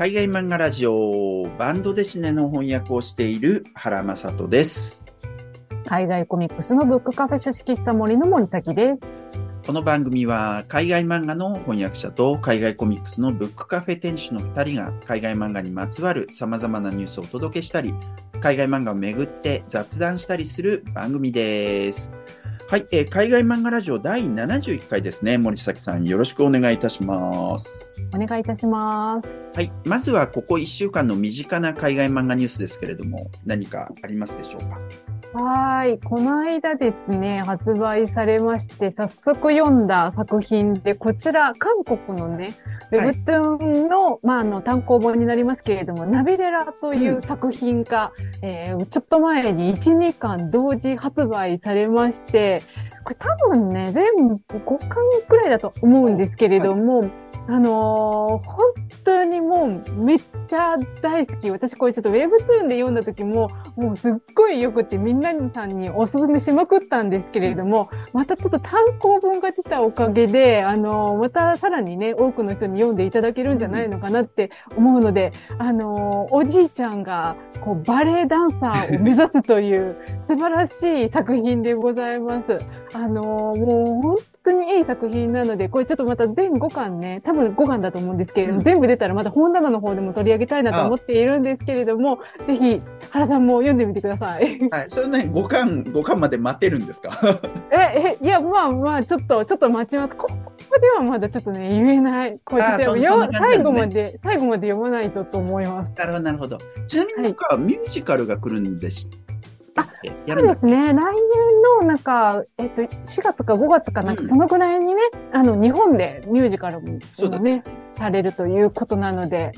海外漫画ラジオバンドデシネの翻訳をしている原正人です。海外コミックスのブックカフェ書式した森の森崎です。この番組は海外漫画の翻訳者と海外コミックスのブックカフェ店主の2人が海外漫画にまつわる様々なニュースをお届けしたり、海外漫画をめぐって雑談したりする番組です。はい、えー海外漫画ラジオ第71回ですね。森崎さんよろしくお願いいたします。お願いいたします。はい、まずはここ1週間の身近な海外漫画ニュースですけれども、何かありますでしょうか？はーい。この間ですね、発売されまして、早速読んだ作品で、こちら、韓国のね、ウはい。ェブトゥーンの、まあ、あの、単行本になりますけれども、ナビレラといううん。作品が、えーちょっと前に1、2巻同時発売されまして、これ多分ね、全部5巻くらいだと思うんですけれども、あのー本当にもうめっちゃ大好き。私これちょっとウェブトゥーンで読んだ時も、もうすっごいよくてみんなさんにおすすめしまくったんですけれども、またちょっと単行本が出たおかげで、あのーまたさらにね、多くの人に読んでいただけるんじゃないのかなって思うので、あのーおじいちゃんがこうバレエダンサーを目指すという素晴らしい作品でございます。あのーもう本当にいい作品なので、これちょっとまた全5巻ね、多分5巻だと思うんですけれども、うん全部出たらまた本棚の方でも取り上げたいなと思っているんですけれども、ぜひ原さんも読んでみてください。はい、それね、5巻、5巻まで待てるんですか？え、え、いや、まあまあ、ちょっと、ちょっと待ちます。ここではまだちょっとね、言えない。これね最後まで、最後まで読まないとと思います。なるほど、なるほど。ちなみになんか、ミュージカルが来るんでしそうですね。来年の、なんか、えっと、4月か5月かなんか、うん。そのぐらいにね、あの、日本でミュージカルもそうだね、されるということなので、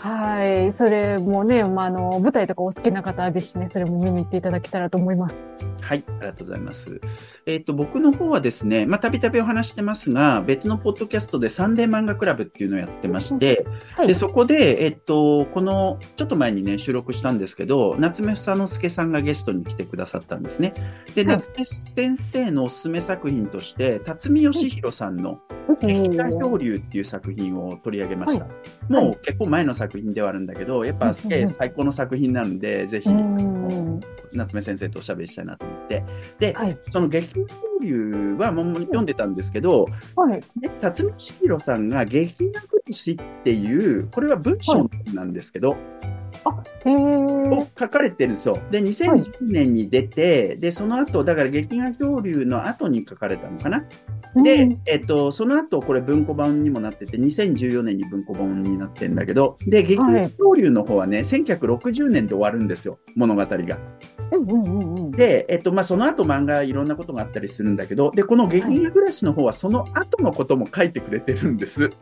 はい。それもね、まあ、あの、舞台とかお好きな方はぜひね、それも見に行っていただけたらと思います。はい、ありがとうございます。えっ、と、僕の方はですね、まあ、たびたびお話してますが、別のポッドキャストでサンデー漫画クラブっていうのをやってまして、はいで、。そこで、えっと、この、ちょっと前にね、収録したんですけど、夏目房之助さんがゲストに来てくださったんですね。で、はい夏目先生のおすすめ作品として、辰巳義弘さんの、劇団漂流っていう作品を取り上げました。はもう結構前の作品ではあるんだけど、やっぱすげえ最高の作品なので、ぜひう、ん。夏目先生とおしゃべりしたいなと思って。で、はい。その劇団漂流はもう読んでたんですけど、はい。ね、辰巳義弘さんが劇学士っていう、これは文章なんですけど、へをー。書かれてるんですよ。で、2010年に出て、で、その後、だから劇画漂流の後に書かれたのかな？で、うんえっと、その後、これ文庫版にもなってて、2014年に文庫版になってんだけど、で、劇画漂流の方はね、1960年で終わるんですよ、物語が。で、えっと、まあ、その後漫画いろんなことがあったりするんだけど、で、この劇画暮らしの方はその後のことも書いてくれてるんです。えー、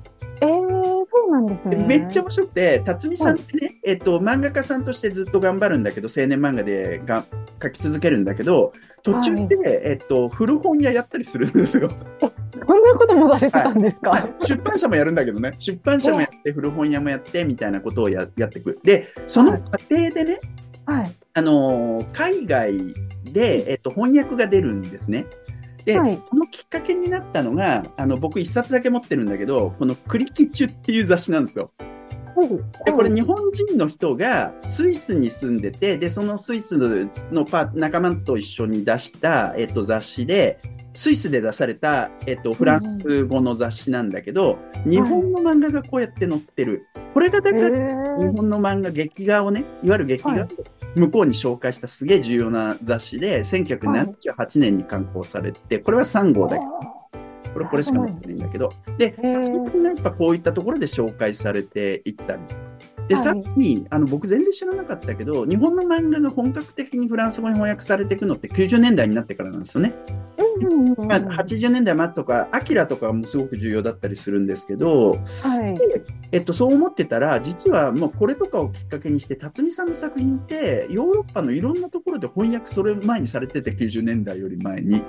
そうなんですでね。めっちゃ面白くて、辰巳さんってね、えっと、漫画家さんとしてずっと頑張るんだけど、青年漫画でが書き続けるんだけど、途中で、えっと、古本屋やったりするんですよ。こんなこともされてたんですか、はい出版社もやるんだけどね、出版社もやって、古本屋もやって、みたいなことをややっていく。で、その過程でね、はい。あのー海外で、えっと、翻訳が出るんですね。で、はい。このきっかけになったのが、あの、僕一冊だけ持ってるんだけど、このクリキチュっていう雑誌なんですよ。で、これ日本人の人がスイスに住んでて、で、そのスイスのパ仲間と一緒に出した、えっと、雑誌で、スイスで出された、えっと、フランス語の雑誌なんだけど、日本の漫画がこうやって載ってる。これがだへから、日ー。本の漫画、劇画をね、いわゆる劇画をはい。向こうに紹介したすげえ重要な雑誌で、1978年に刊行されて、これは3号だけ。ど、これこれしか持ってないんだけど、で、へー。辰巳さんがやっぱこういったところで紹介されていったいさっき、あの、僕全然知らなかったけど、日本の漫画が本格的にフランス語に翻訳されていくのって90年代になってからなんですよね。うんうんうんうんまあ、80年代末とか、アキラとかもすごく重要だったりするんですけど、はい。えっと、そう思ってたら、実はもうこれとかをきっかけにして、辰巳さんの作品って、ヨーロッパのいろんなところで翻訳それ前にされてて、90年代より前に。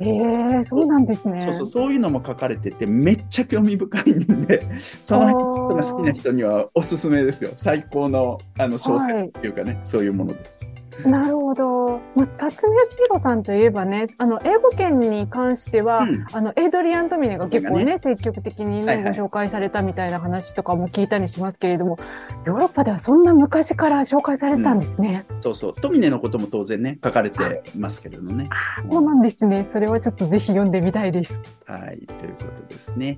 ええそうなんですね。そうそう、そういうのも書かれてて、めっちゃ興味深いんで、その人が好きな人にはおすすめですよ。最高のあの小説っていうかね、そういうものです。なるほど。まあ、辰巳義弘さんといえばね、あの、英語圏に関しては、うんあの、エイドリアン・トミネが結構ね、ね積極的にね、はいはいご紹介されたみたいな話とかも聞いたりしますけれども、ヨーロッパではそんな昔から紹介されたんですね。そうそう。トミネのことも当然ね、書かれてますけれどね。そうなんですね。それはちょっとぜひ読んでみたいです。はい、ということですね。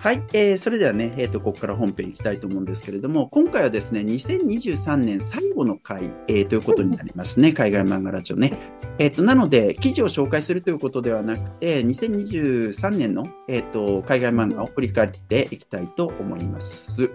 はい、えーそれではね、えっ、と、ここから本編いきたいと思うんですけれども、今回はですね、2023年最後の回、えーということになりますね、海外漫画ラジオね。えっ、と、なので、記事を紹介するということではなくて、2023年の、えっ、と、海外漫画を振り返っていきたいと思います。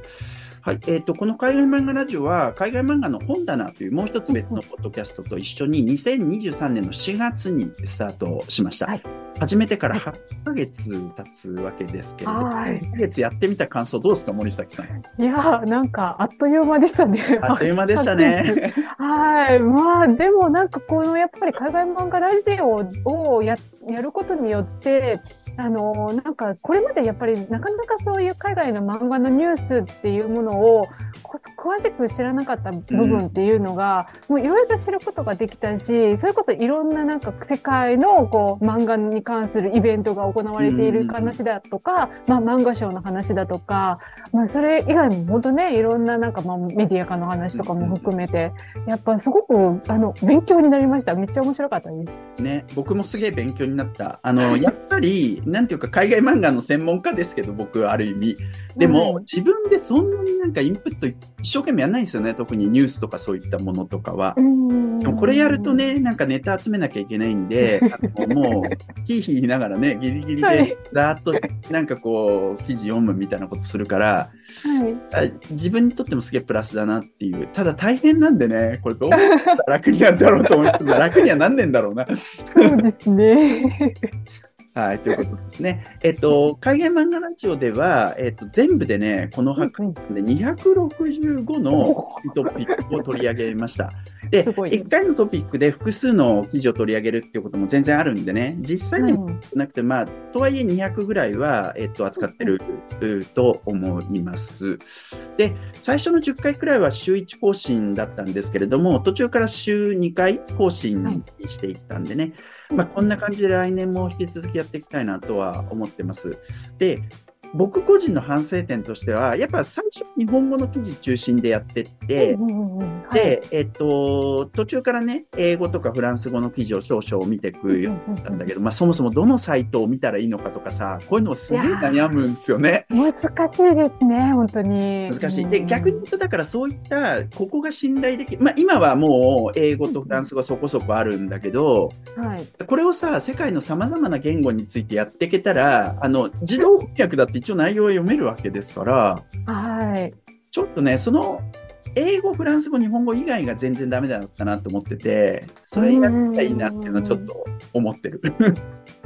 はい。えっ、と、この海外漫画ラジオは、海外漫画の本棚というもう一つ別のポッドキャストと一緒に2023年の4月にスタートしました。はい始めてから8ヶ月経つわけですけれども、はい8ヶ月やってみた感想どうですか、森崎さん？いやー、なんか、あっという間でしたね。あっという間でしたね。はい。まあ、でもなんかこの、やっぱり海外漫画ラジオをや、やることによって、あの、なんか、これまでやっぱりなかなかそういう海外の漫画のニュースっていうものを、こ詳しく知らなかった部分っていうのが、もういろいろと知ることができたし、そういうこといろんななんか世界のこう漫画に関するイベントが行われている話だとか、まあ漫画賞の話だとか、まあそれ以外も本当ね、いろんななんかまあメディア化の話とかも含めて、やっぱすごくあの勉強になりました。めっちゃ面白かったです。ね、僕もすげえ勉強になった。あの、やっぱり、なんていうか、海外漫画の専門家ですけど、僕はある意味。でも、自分でそんなになんかインプット一生懸命やんないんですよね。特にニュースとかそういったものとかは。でもこれやるとね、なんかネタ集めなきゃいけないんで、もう、ひいひい言いながらね、ギリギリはいで、ざーっと、なんかこう、記事読むみたいなことするから、はい。あ自分にとってもすげえプラスだなっていう。ただ大変なんでね、これどうやったら楽になるんだろうと思いつつ、楽にはなんねえんだろうな。そうですね。はい、ということですね。えっと、海外漫画ラジオでは、えっと、全部でね、この8うんで265のトピックを取り上げました。ですごい1回のトピックで複数の記事を取り上げるっていうことも全然あるんでね、実際にも少なくて、まあ、とはいえ200ぐらいは、えっと、扱ってると思います。で、最初の10回くらいは週1更新だったんですけれども、途中から週2回更新にしていったんでね、まあ、こんな感じで来年も引き続きやっていきたいなとは思ってます。で、僕個人の反省点としては、やっぱ最初日本語の記事中心でやってって、うんうんうんはいで、えっと、途中からね、英語とかフランス語の記事を少々見ていくようになったんだけど、まあそもそもどのサイトを見たらいいのかとかさ、こういうのをすげえ悩むんですよね。難しいですね、本当に。難しい。で、逆に言うと、だからそういった、ここが信頼できる。まあ今はもう英語とフランス語そこそこあるんだけど、はい。これをさ、世界の様々な言語についてやっていけたら、あの、自動翻訳だって一応内容は読めるわけですから、はい。ちょっとね、その、英語、フランス語、日本語以外が全然ダメだったなと思ってて、それやったらいいなっていうのはちょっと思ってる。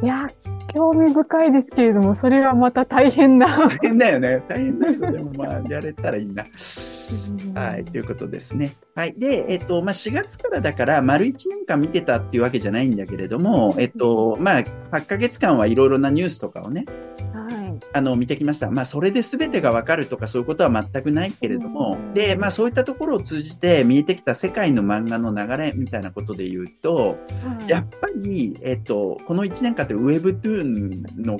いや、興味深いですけれども、それはまた大変な。大変だよね。大変だけど、でもまあ、やれたらいいな。はい、ということですね。はい。で、えっと、まあ、4月からだから、丸1年間見てたっていうわけじゃないんだけれども、えっと、まあ、8ヶ月間はいろいろなニュースとかをね、はい。あの、見てきました。まあ、それで全てがわかるとかそういうことは全くないけれども、で、まあ、そういったところを通じて見えてきた世界の漫画の流れみたいなことで言うと、はいやっぱり、えっと、この1年間ってウェブトゥーンの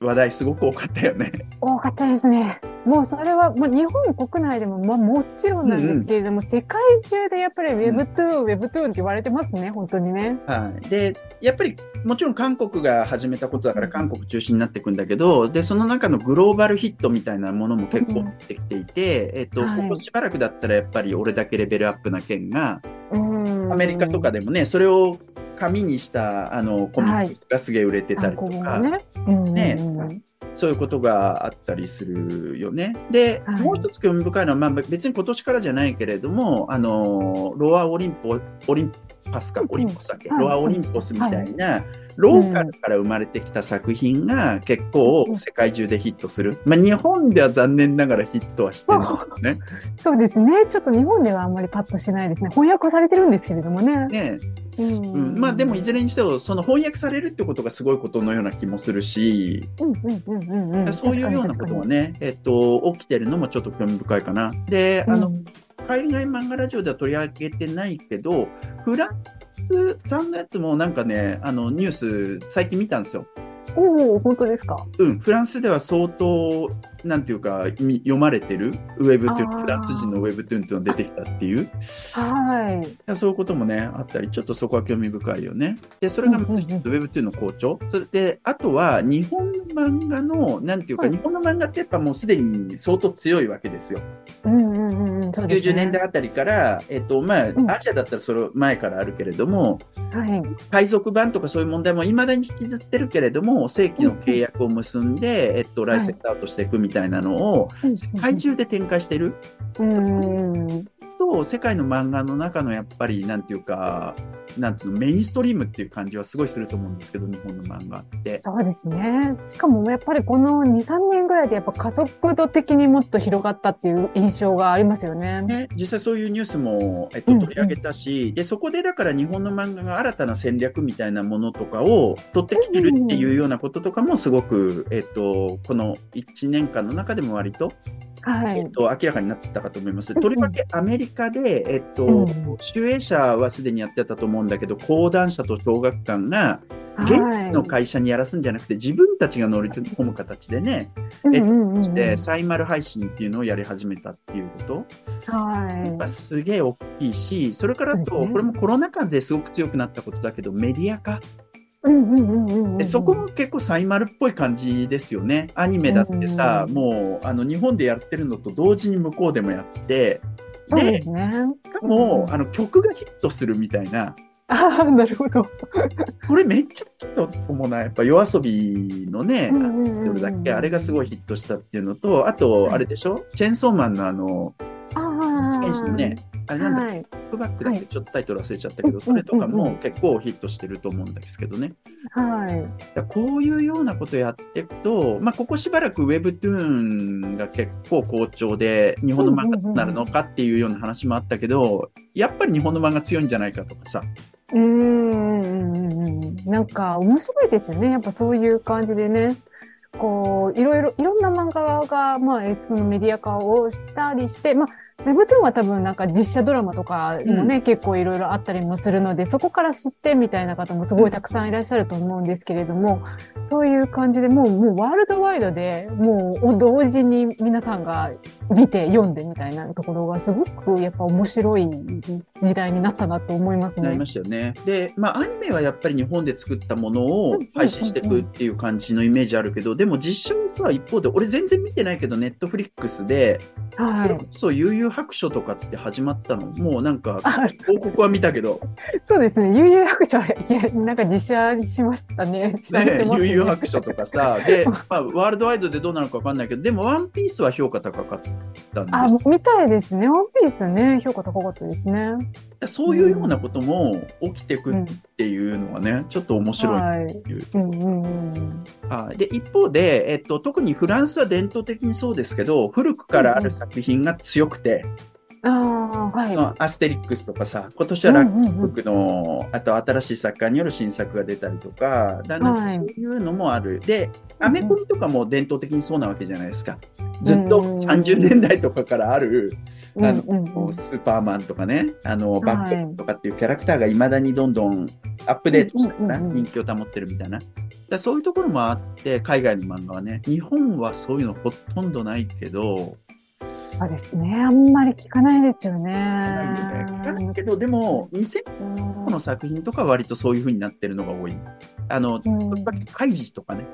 話題すごく多かったよね。多かったですね。もうそれは、もう日本国内でも、まあもちろんなんですけれども、世界中でやっぱり Webtoon、Webtoon って言われてますね、本当にね。はい。で、やっぱり、もちろん韓国が始めたことだから韓国中心になっていくんだけど、で、その中のグローバルヒットみたいなものも結構出てきていて、えっと、はいここしばらくだったらやっぱり俺だけレベルアップな件が、うん。アメリカとかでもね、それを紙にした、あの、コミックスがすげえ売れてたりとか、ね。うんねうんそういうことがあったりするよね。で、はいもう一つ興味深いのは、まあ、別に今年からじゃないけれども、あの、ロアオリンポ、オリンパスか、オリンポスだっけ、はいロアオリンポスみたいな、ローカルから生まれてきた作品が結構世界中でヒットする。まあ、日本では残念ながらヒットはしてないよね。そうですね。ちょっと日本ではあんまりパッとしないですね。翻訳はされてるんですけれどもね。ねうんうん、まあでもいずれにせよ、その翻訳されるってことがすごいことのような気もするし、うんうんうんうんうん。そういうようなことがね、えっと、起きてるのもちょっと興味深いかな。で、あの、うん海外漫画ラジオでは取り上げてないけど、フランスさんのやつもなんかね、あの、ニュース最近見たんですよ。おお、本当ですか？うん、フランスでは相当、なんていうか、読まれてる？ウェブトゥーン、フランス人のウェブトゥーンっていうのが出てきたっていう。はい。そういうこともね、あったり、ちょっとそこは興味深いよね。で、それがまずウェブトゥーンの好調。それで、あとは、日本の漫画の、なんていうか、はい、日本の漫画ってやっぱもうすでに相当強いわけですよ。うんうんうん。そうですね、90年代あたりから、えっと、まあ、うん、アジアだったらその前からあるけれども、はい。海賊版とかそういう問題も未だに引きずってるけれども、正規の契約を結んで、うん、えっと、ライセンスアウトしていくみたいなのを、世界中で展開してる。うん。と、世界の漫画の中のやっぱり、なんていうか、なんていうの、メインストリームっていう感じはすごいすると思うんですけど、日本の漫画って。そうですね。しかもやっぱりこの2、3年ぐらいでやっぱ加速度的にもっと広がったっていう印象がありますよね。ね実際そういうニュースも、えっと、取り上げたし、うんうん、で、そこでだから日本の漫画が新たな戦略みたいなものとかを取ってきてるっていうようなこととかもすごく、えっと、この1年間の中でも割とはい、えっと、明らかになったかと思います。とりわけアメリカで、えっと、うん、集英社はすでにやってたと思うんだけど、講談社と小学館が、現地の会社にやらすんじゃなくて、自分たちが乗り込む形でね、えっしてサイマル配信っていうのをやり始めたっていうこと。はい。やっぱすげえ大きいし、それからと、これもコロナ禍ですごく強くなったことだけど、メディア化。そこも結構サイマルっぽい感じですよね。アニメだってさ、もうあの日本でやってるのと同時に向こうでもやって、で、ね、もうあの曲がヒットするみたいな。ああ、なるほど。これめっちゃヒットと思うな。やっぱ夜遊びのね、どれだけあれがすごいヒットしたっていうのと、あと、あれでしょ？チェンソーマンのあの、選手のね、あれなんだはい、クバックだけちょっとタイトル忘れちゃったけど、はい、それとかも結構ヒットしてると思うんですけどね。はい。こういうようなことやっていくと、まあ、ここしばらく Webtoon が結構好調で、日本の漫画になるのかっていうような話もあったけど、やっぱり日本の漫画強いんじゃないかとかさ。うん、なんか面白いですよね。やっぱそういう感じでね。こう、いろいろ、いろんな漫画が、まあ、そのメディア化をしたりして、まあ、ウェブトゥーンは多分なんか実写ドラマとかもね、うん、結構いろいろあったりもするので、そこから知ってみたいな方もすごいたくさんいらっしゃると思うんですけれども、そういう感じでもう、もうワールドワイドでもう同時に皆さんが見て読んでみたいなところがすごくやっぱ面白い時代になったなと思いますね。なりましたよね。で、まあアニメはやっぱり日本で作ったものを配信していくっていう感じのイメージあるけど、でも実写はさ、一方で、俺全然見てないけど、ネットフリックスで、はい。そう、悠々白書とかって始まったの？もうなんか、報告は見たけど。そうですね。悠々白書は、いや、なんか実写しましたね。ね悠々白書とかさ。で、まあ、ワールドワイドでどうなのかわかんないけど、でもワンピースは評価高かったんであ、見たいですね。ワンピースね、評価高かったですね。そういうようなことも起きてくっていうのはね、うん、ちょっと面白いっていうと、はい、で一方で、えっと、特にフランスは伝統的にそうですけど古くからある作品が強くて、あはい、アステリックスとかさ、今年はラックブックの、あと新しい作家による新作が出たりとか、だんそういうのもある。はい、で、アメコミとかも伝統的にそうなわけじゃないですか。ずっと30年代とかからある、あの、スーパーマンとかね、あの、バッケンとかっていうキャラクターがいまだにどんどんアップデートしてから人気を保ってるみたいな。だそういうところもあって、海外の漫画はね、日本はそういうのほとんどないけど、そうですね。あんまり聞かないですよね。聞かないけど、でも、2000の作品とかは割とそういうふうになってるのが多い。あの、カイジとかね。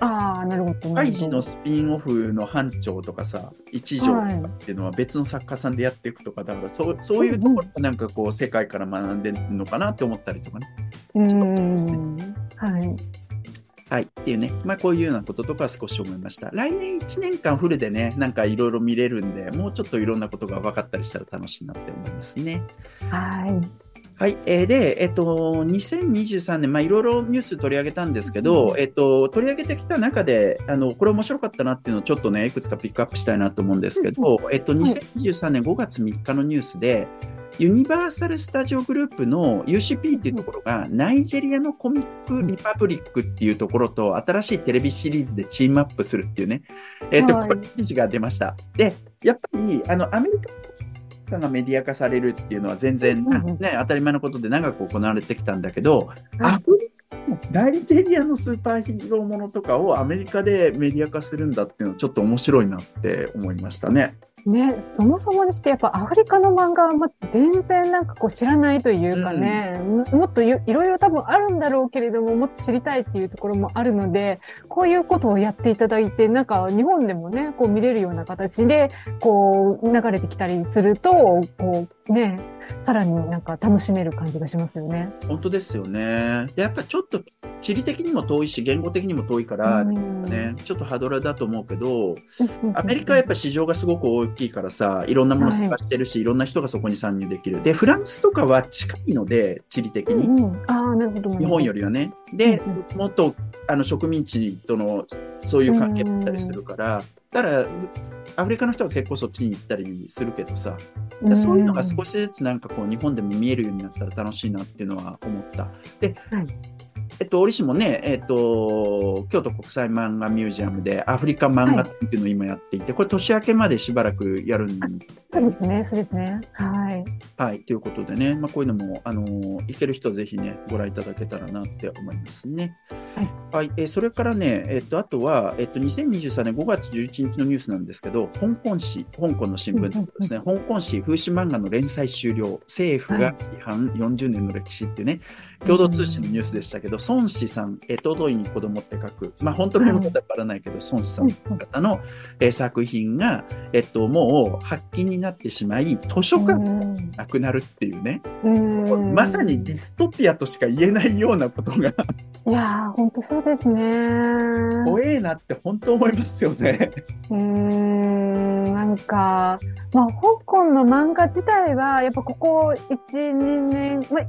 ああ、なるほど。カイジのスピンオフの班長とかさ、一条とかっていうのは別の作家さんでやっていくとか、だからそうそういうところがなんかこう、世界から学んでるのかなって思ったりとかね。うん。はい。はい。っていうね。まあ、こういうようなこととか少し思いました。来年1年間フルでね、なんかいろいろ見れるんで、もうちょっといろんなことが分かったりしたら楽しいなって思いますね。はい。はい。えー、で、えっと、2023年、まあ、いろいろニュース取り上げたんですけど、えっと、取り上げてきた中で、あの、これ面白かったなっていうのをちょっとね、いくつかピックアップしたいなと思うんですけど、えっと、2023年5月3日のニュースで、ユニバーサル・スタジオ・グループの UCP っていうところが、ナイジェリアのコミック・リパブリックっていうところと、新しいテレビシリーズでチームアップするっていうね、えっ、ー、と、これ記事が出ました。で、やっぱり、あの、アメリカカがメディア化されるっていうのは全然、うんうんね、当たり前のことで長く行われてきたんだけど、はいアフリカのナイジェリアのスーパーヒーローものとかをアメリカでメディア化するんだっていうのはちょっと面白いなって思いましたね。ね、そもそもにしてやっぱアフリカの漫画はま全然なんかこう知らないというかね、ももっといいろいろ多分あるんだろうけれども、もっと知りたいっていうところもあるので、こういうことをやっていただいて、なんか日本でもね、こう見れるような形で、こう流れてきたりすると、こうね、さらになんか楽しめる感じがしますよね。本当ですよね。で、やっぱちょっと地理的にも遠いし、言語的にも遠いから、うんね、ちょっとハードルだと思うけど、うんアメリカはやっぱ市場がすごく大きいからさ、いろんなもの探してるし、い、ろんな人がそこに参入できる。で、フランスとかは近いので、地理的に。うんうん、ああ、なるほど。日本よりはね。でうん、もっとあの植民地とのそういう関係だったりするから、ただ、アフリカの人は結構そっちに行ったりするけどさ、りそういうのが少しずつなんかこう日本でも見えるようになったら楽しいなっていうのは思った。で、はいえっと、折しもね、えっと、京都国際漫画ミュージアムでアフリカ漫画展っていうのを今やっていて、これ年明けまでしばらくやるんそうですね、そうですね。はい。はい、ということでね、まあ、こういうのも、あのー行ける人はぜひね、ご覧いただけたらなって思いますね。はい、えーそれからね、えっと、あとは、えっと、2023年5月11日のニュースなんですけど、香港紙、香港の新聞ですね、香港紙風刺漫画の連載終了、政府が批判40年の歴史っていうね、共同通信のニュースでしたけど、孫子さん、えー、尊いに子供って書く、まあ、本当の読み方はわからないけど、孫子さんの方の、えー作品が、えっと、もう発禁になってしまい、図書館がなくなるっていうね、うん。まさにディストピアとしか言えないようなことが。いやー、本当そうですね。怖えなって本当思いますよね。うーん、なんか、まあ、香港の漫画自体は、やっぱここ1、2年、まあ、い、い、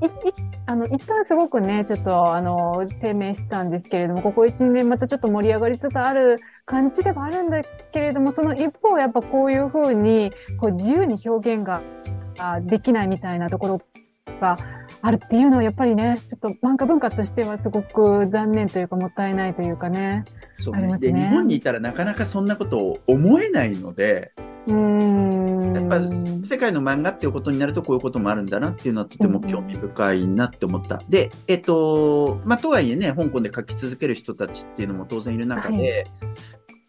あの、一旦すごくね、ちょっと、あの、低迷してたんですけれども、ここ1、2年またちょっと盛り上がりつつある感じではあるんだけれども、その一方、やっぱこういうふうに、こう、自由に表現があできないみたいなところがあるっていうのは、やっぱりね、ちょっと漫画文化としてはすごく残念というか、もったいないというかね。そうねね日本にいたらなかなかそんなことを思えないので、うーん。やっぱ世界の漫画っていうことになるとこういうこともあるんだなっていうのはとても興味深いなって思った。で、えっと、まあ、とはいえね、香港で書き続ける人たちっていうのも当然いる中で、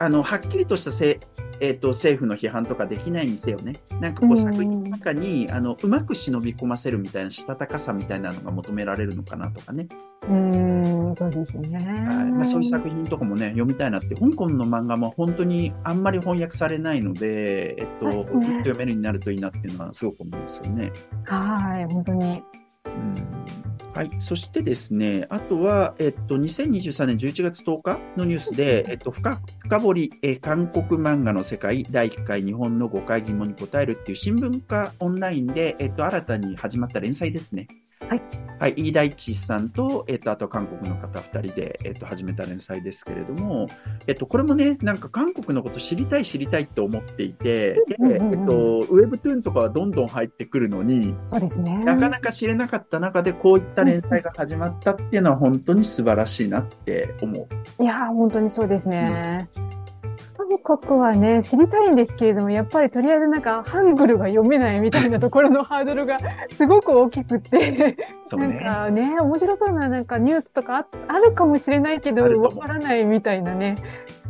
あの、はっきりとしたせ、えっと、政府の批判とかできないにせよね、なんかこううん作品の中に、あの、うまく忍び込ませるみたいなしたたかさみたいなのが求められるのかなとかね。うーん、そうですね。はいまあ、そういう作品とかもね、読みたいなって、香港の漫画も本当にあんまり翻訳されないので、えっと、はいもっと読めるようになるといいなっていうのはすごく思いますよね。はい、本当に。うんはい。そしてですね、あとは、えっと、2023年11月10日のニュースで、えっと、深深掘り、えー韓国漫画の世界第1回日本の誤解疑問に答えるっていう新聞化オンラインで、えっと、新たに始まった連載ですね。はい。はい。飯大地さんと、えっと、あと韓国の方2人で、えっと、始めた連載ですけれども、えっと、これもね、なんか韓国のこと知りたい知りたいと思っていて、で、うんうんうんえっと、ウェブトゥーンとかはどんどん入ってくるのに、そうですね。なかなか知れなかった中でこういった連載が始まったっていうのは本当に素晴らしいなって思う。いやー、本当にそうですね。韓国はね、知りたいんですけれども、やっぱりとりあえずなんか、ハングルが読めないみたいなところのハードルが すごく大きくて、なんそうね。かね、面白そうななんかニュースとかああるかもしれないけど、わからないみたいなね、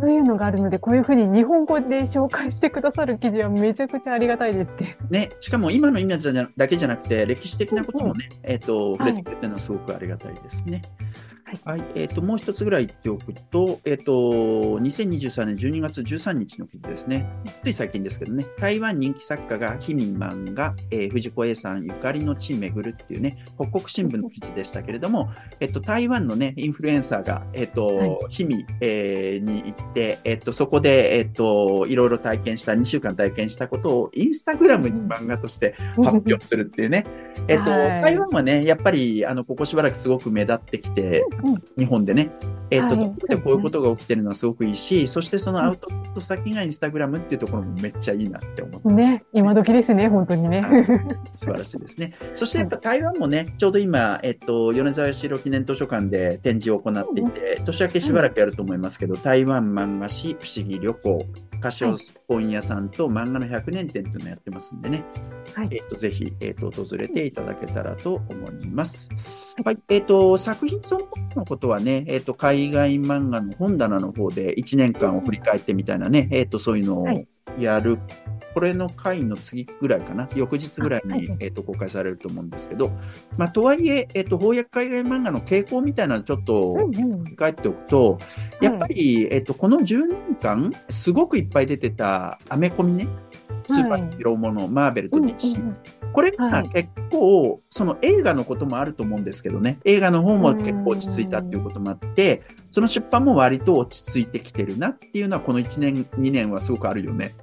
そういうのがあるので、こういうふうに日本語で紹介してくださる記事はめちゃくちゃありがたいですね。ね。しかも今のイメージだけじゃなくて、歴史的なこともね、えっ、と、触れてくれてるのはすごくありがたいですね。はい。えっ、と、もう一つぐらい言っておくと、えっ、と、2023年12月13日の記事ですね。つい最近ですけどね、台湾人気作家がヒミンマンが、えー藤子 A さんゆかりの地巡るっていうね、北国新聞の記事でしたけれども、えっと、台湾のね、インフルエンサーが、えっと、はい。氷見、えーに行って、えっと、そこで、えっと、いろいろ体験した、2週間体験したことを、インスタグラムに漫画として発表するっていうね。えっと、はい。台湾はね、やっぱり、あの、ここしばらくすごく目立ってきて、うん日本でね、えっと、はい。どこでこういうことが起きてるのはすごくいいし、そしてそのアウトプット先がインスタグラムっていうところもめっちゃいいなって思って。ね、今時ですね、本当にね。素晴らしいですね。そしてやっぱ台湾もね、ちょうど今、えっと、米沢八代記念図書館で展示を行っていて、年明けしばらくやると思いますけど、台湾漫画史不思議旅行、菓子本屋さんと漫画の100年展というのをやってますんでね、はい、えっ、ー、と、ぜひ、えっ、ー、と、訪れていただけたらと思います。はい、えっ、ー、と、作品そのもののことはね、えっ、と、海外漫画の本棚の方で1年間を振り返ってみたいなね、えっ、と、そういうのをやる。これの回の次ぐらいかな、翌日ぐらいに、はい、えーと、公開されると思うんですけど、まあ、とはいえ、えーと、翻訳海外漫画の傾向みたいなのちょっと振り返っておくと、うんうん、やっぱり、えーと、この10年間、すごくいっぱい出てたアメコミね、スーパーヒーローもの、はい、マーベルと DC、うんうんこれが結構、その映画のこともあると思うんですけどね、映画の方も結構落ち着いたっていうこともあって、その出版も割と落ち着いてきてるなっていうのは、この1年、2年はすごくあるよね。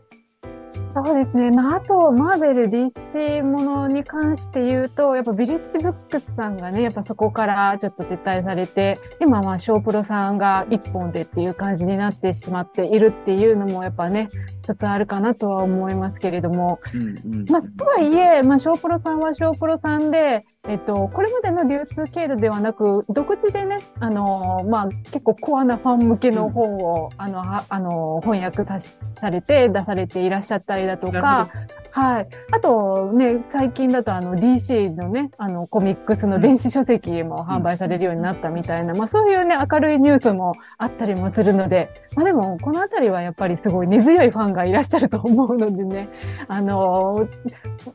そうですね。まあ、あと、マーベル DC ものに関して言うと、やっぱビレッジブックスさんがね、やっぱそこからちょっと撤退されて、今まあ、ショープロさんが一本でっていう感じになってしまっているっていうのも、やっぱね、一つあるかなとは思いますけれども、うんうん、まあ、とはいえ、まあ、ショープロさんはショープロさんで、えっと、これまでの流通経路ではなく、独自でね、あの、まあ、結構コアなファン向けの本を、うん、あの、あの、翻訳されて出されていらっしゃったりだとか、はい。あとね、最近だとあの DC のね、あのコミックスの電子書籍も販売されるようになったみたいな、まあそういうね、明るいニュースもあったりもするので、まあでもこのあたりはやっぱりすごい根強いファンがいらっしゃると思うのでね、あの、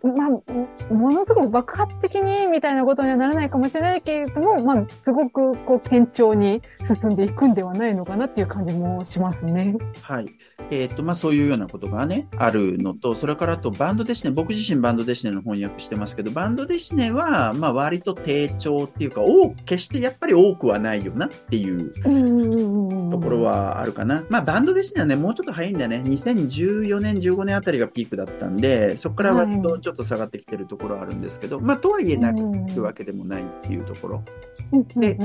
まあ、ものすごく爆発的にみたいなことにはならないかもしれないけれども、まあすごくこう堅調に進んでいくんではないのかなっていう感じもしますね。はい。えっ、ー、と、まあそういうようなことがね、あるのと、それからとバンドデシネ、僕自身バンドデシネの翻訳してますけど、バンドデシネは、まあ割と低調っていうか、多決してやっぱり多くはないよなっていうところはあるかな。まあバンドデシネはね、もうちょっと早いんだね。2014年、15年あたりがピークだったんで、そこから割とちょっと下がってきてるところはあるんですけど、まあとはいえなくてわけでもないっていうところ。で、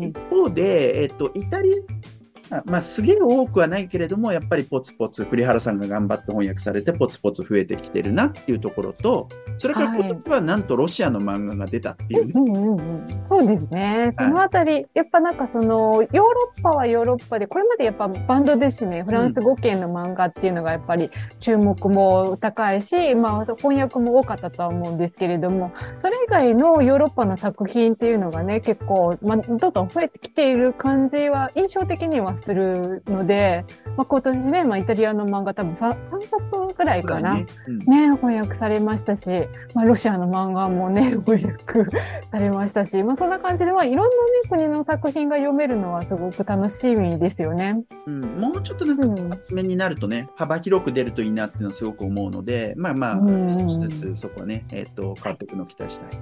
一方で、えっと、イタリア、まあ、すげえ多くはないけれども、やっぱりポツポツ、栗原さんが頑張って翻訳されて、ポツポツ増えてきてるなっていうところと、それから今年はなんとロシアの漫画が出たっていうね。うんうんうん、そうですね。そのあたり、はい、やっぱなんかその、ヨーロッパはヨーロッパで、これまでやっぱバンドですね、フランス語圏の漫画っていうのがやっぱり注目も高いし、まあ翻訳も多かったとは思うんですけれども、それ以外のヨーロッパの作品っていうのがね、結構、まあ、どんどん増えてきている感じは印象的にはするので、まあ、今年ね、まあ、イタリアの漫画多分 3, 3冊ぐらいかな、ねうん、ね、翻訳されましたし、まあ、ロシアの漫画もね、翻訳されましたし、まあ、そんな感じで、まあ、いろんなね、国の作品が読めるのはすごく楽しみですよね。うん、もうちょっとなんか厚めになるとね、うん、幅広く出るといいなっていうのはすごく思うので、まあまあ、少しずつそこはね、えっ、ー、と、変わっていくのを期待したい。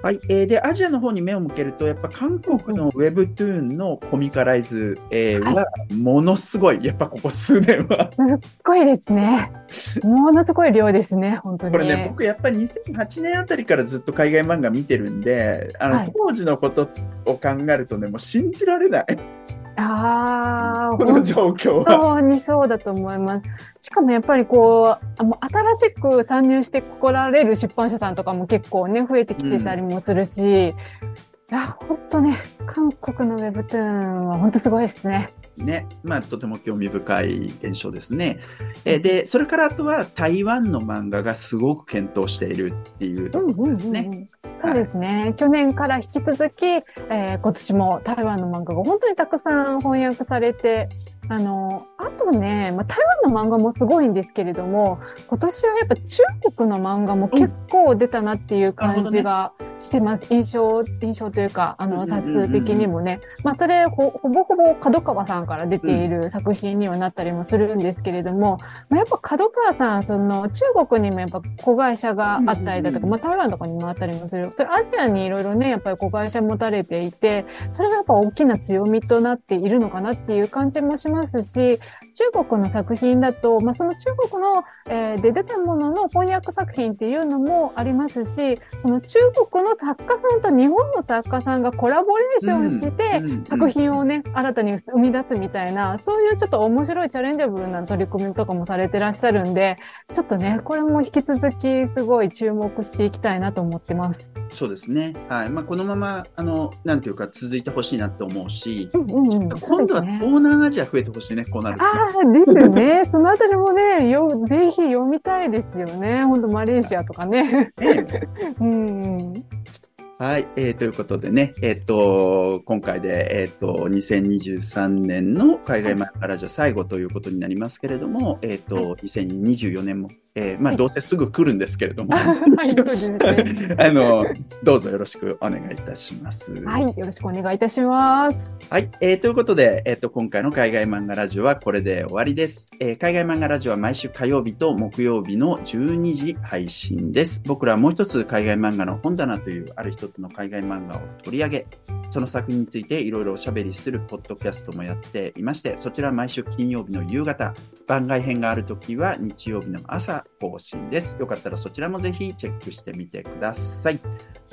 はい。えー、で、アジアの方に目を向けると、やっぱ韓国の Webtoon のコミカライズ、えー、は、ものすごい、やっぱここ数年は。すっごいですね。ものすごい量ですね、本当に。これね、僕やっぱり2008年あたりからずっと海外漫画見てるんで、あの、はい、当時のことを考えるとね、もう信じられない。ああ、この状況は。本当にそうだと思います。しかもやっぱりこう、あの新しく参入してこられる出版社さんとかも結構ね、増えてきてたりもするし、うん、いや、本当ね、韓国のウェブトゥーンは本当すごいですね。ね、まあ、とても興味深い現象ですね。えで、それからあとは台湾の漫画がすごく検討しているっていう。ところですね。うんうんうん。そうですね、はい、去年から引き続き、えー、今年も台湾の漫画が本当にたくさん翻訳されて、あの、あとね、まあ、台湾の漫画もすごいんですけれども、今年はやっぱ中国の漫画も結構出たなっていう感じがしてます。印象、印象というか、あの、冊数的にもね。まあ、それほ、ほぼほぼ角川さんから出ている作品にはなったりもするんですけれども、まあ、やっぱ角川さん、その、中国にもやっぱ子会社があったりだとか、まあ、台湾とかにもあったりもする。それアジアにいろいろね、やっぱり子会社持たれていて、それがやっぱ大きな強みとなっているのかなっていう感じもしますし、中国の作品だと、まあ、その中国の、えー、で出たものの翻訳作品っていうのもありますし、その中国の作家さんと日本の作家さんがコラボレーションして、作品をね、新たに生み出すみたいな、そういうちょっと面白いチャレンジャブルな取り組みとかもされてらっしゃるんで、ちょっとね、これも引き続きすごい注目していきたいなと思ってます。そうですね。はい。まあ、このまま、あの、なんていうか、続いてほしいなって思うし、うんうんうん、今度は東南アジア増えてほしいね、こうなると、ああ、ですよね。そのあたりもね、よ、ぜひ読みたいですよね。本当マレーシアとかね。ね うん。はい、えー、ということでね、えっ、と、今回で、えっ、と、2023年の海外漫画ラジオ最後ということになりますけれども、えっ、と、2024年も、えー、まあ、どうせすぐ来るんですけれども、はい。あの、どうぞよろしくお願いいたします。はい、よろしくお願いいたします。はい。えーということで、えっ、と、今回の海外漫画ラジオはこれで終わりです。えー海外漫画ラジオは毎週火曜日と木曜日の12時配信です。僕らはもう一つ海外漫画の本棚というある一つの海外漫画を取り上げ、その作品についていろいろおしゃべりするポッドキャストもやっていまして、そちら毎週金曜日の夕方、番外編がある時は日曜日の朝更新です。よかったらそちらもぜひチェックしてみてください。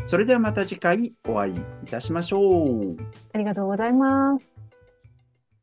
それではまた次回お会いいたしましょう。ありがとうございます。